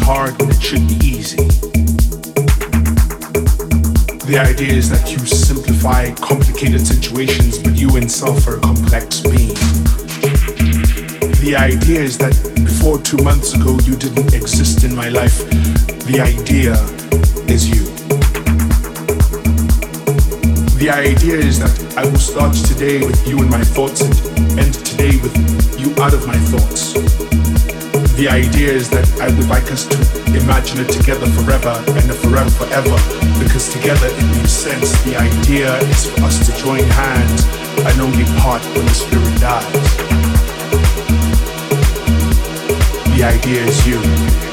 hard when it should be easy. The idea is that you simplify complicated situations, but you in self are a complex being. The idea is that before two months ago you didn't exist in my life. The idea is you. The idea is that I will start today with you in my thoughts idea is that I would like us to imagine it together forever and forever forever because together it makes sense. The idea is for us to join hands and only part when the spirit dies. The idea is you.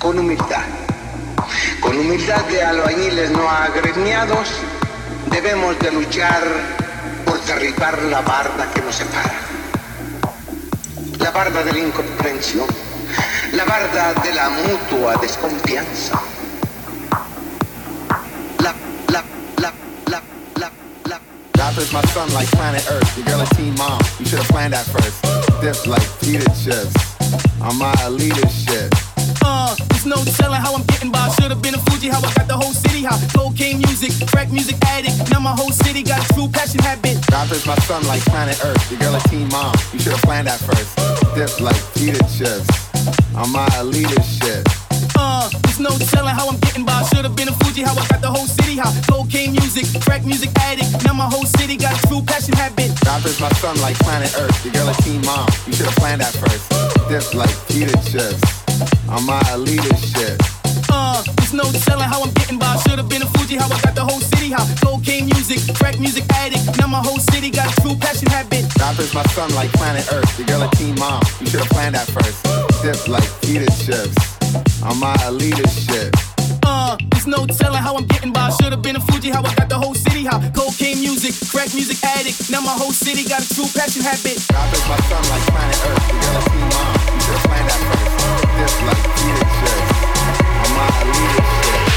con humildad. Con humildad de albañiles no agremiados, debemos de luchar por derribar la barda que nos separa. La barda de la incomprensión, la barda de la mutua desconfianza. La, is my son like planet Earth. The girl is team mom. You should have planned that first. Dips like Peter chips. I'm my leadership. It's no telling how I'm getting by. Should've been a Fuji, how I got the whole city high. Cocaine music, crack music addict. Now my whole city got a true passion habit. Rap is my sun, like planet Earth. Your girl a teen mom. You should've planned that first. Dip like pita chips. I'm my elitist shit. Uh, there's no telling how I'm getting by. Should've been a Fuji, how I got the whole city high. Cocaine music, crack music addict. Now my whole city got a true passion habit. Rap is my sun, like planet Earth. Your girl a teen mom. You should've planned that first. Dip like pita chips. I'm out of leadership. Uh, there's no telling how I'm getting by. Should've been a Fuji, how I got the whole city How Cocaine music, crack music addict. Now my whole city got a true passion habit. Rap is my sun, like planet Earth. The girl a teen mom. You should've planned that first. Just like Peter chips. I'm out of leadership. Uh, there's no telling how I'm getting by. Should've been a Fuji, how I got the whole city How Cocaine music, crack music addict. Now my whole city got a true passion habit. Rap is my sun, like planet Earth. The girl a teen mom. You should've planned that first just like THX, my leadership.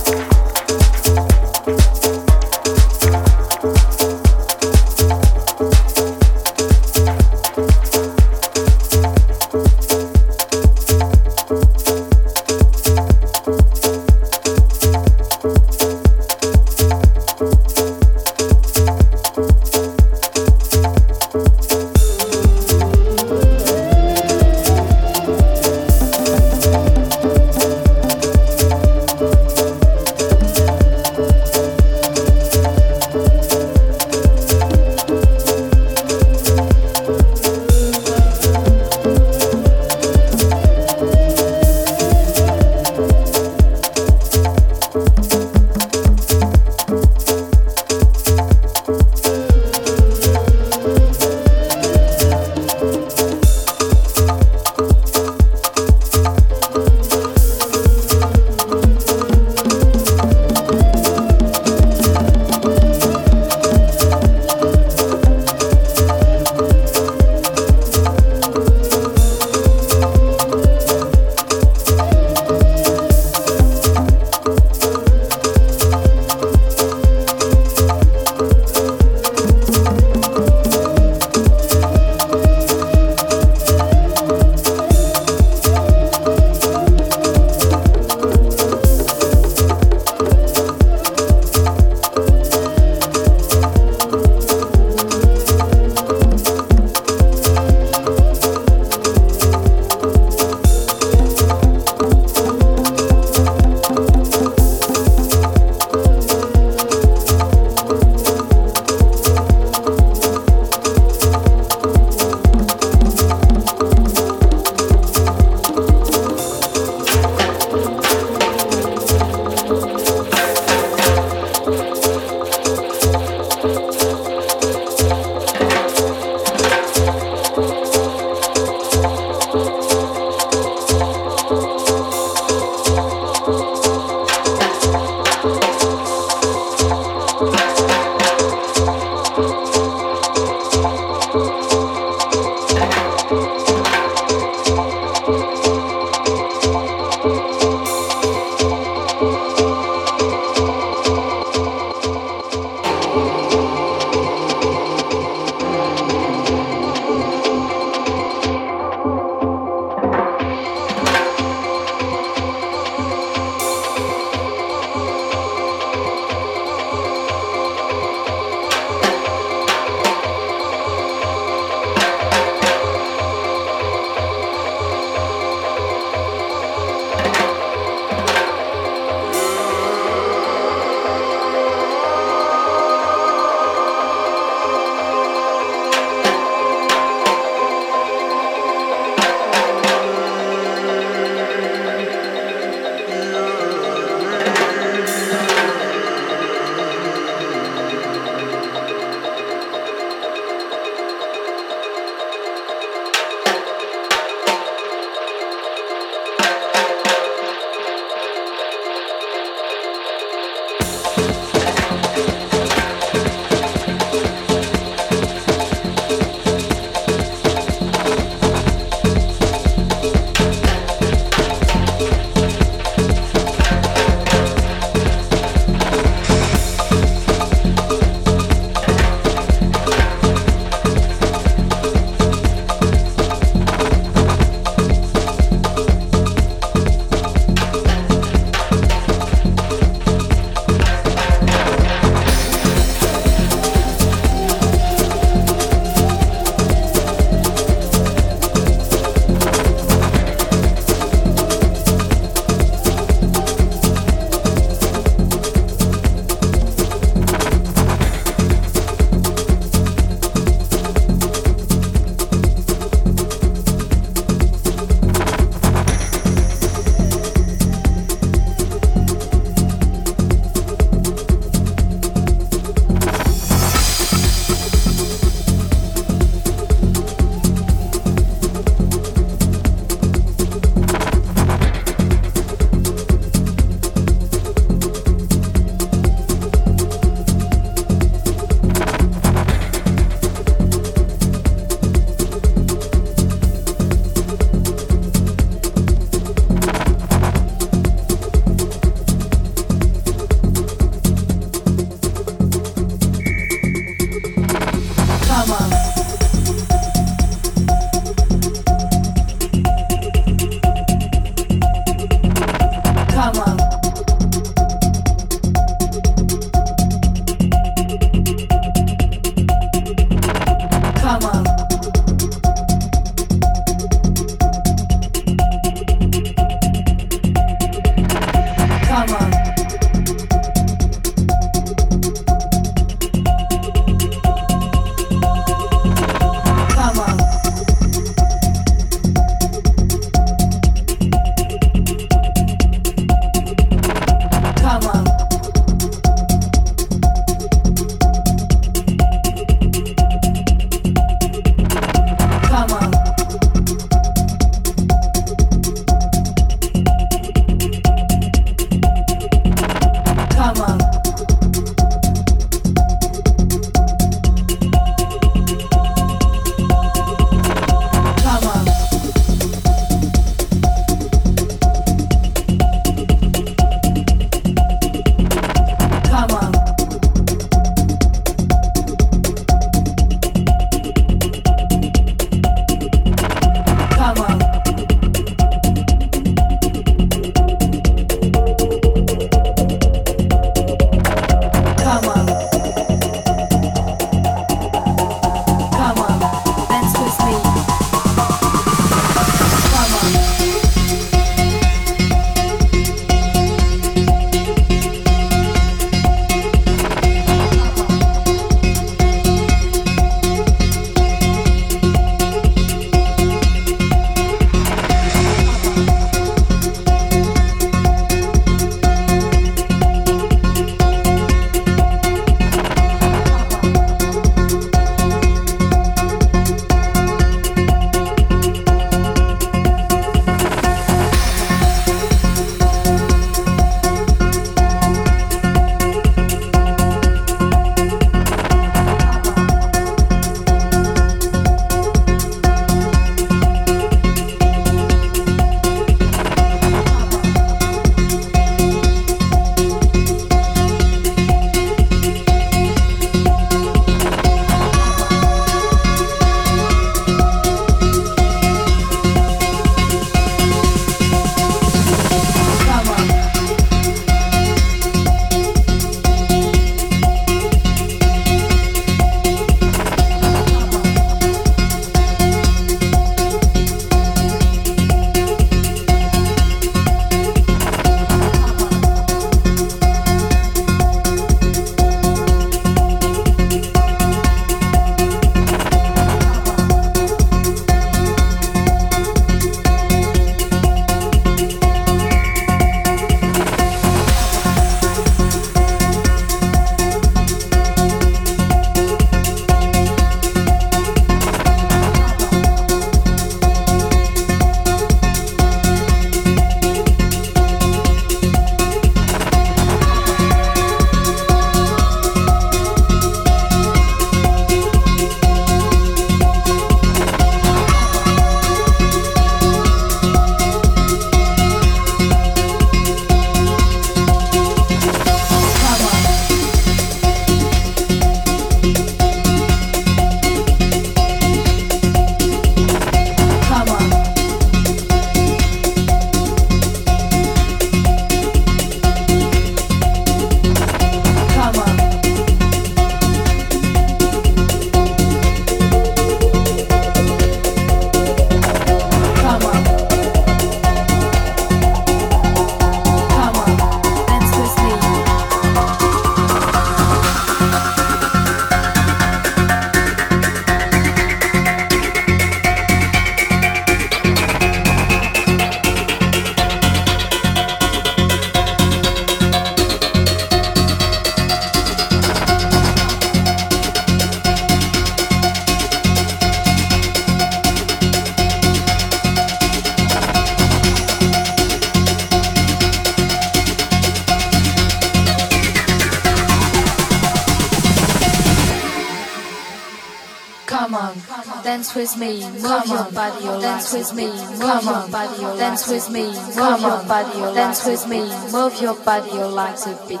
With me, move your body, dance with me, move your body, dance with me, move your body, legs a bit.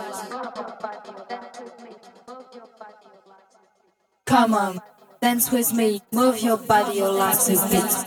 Come on, dance with me, move your body, your legs a bit.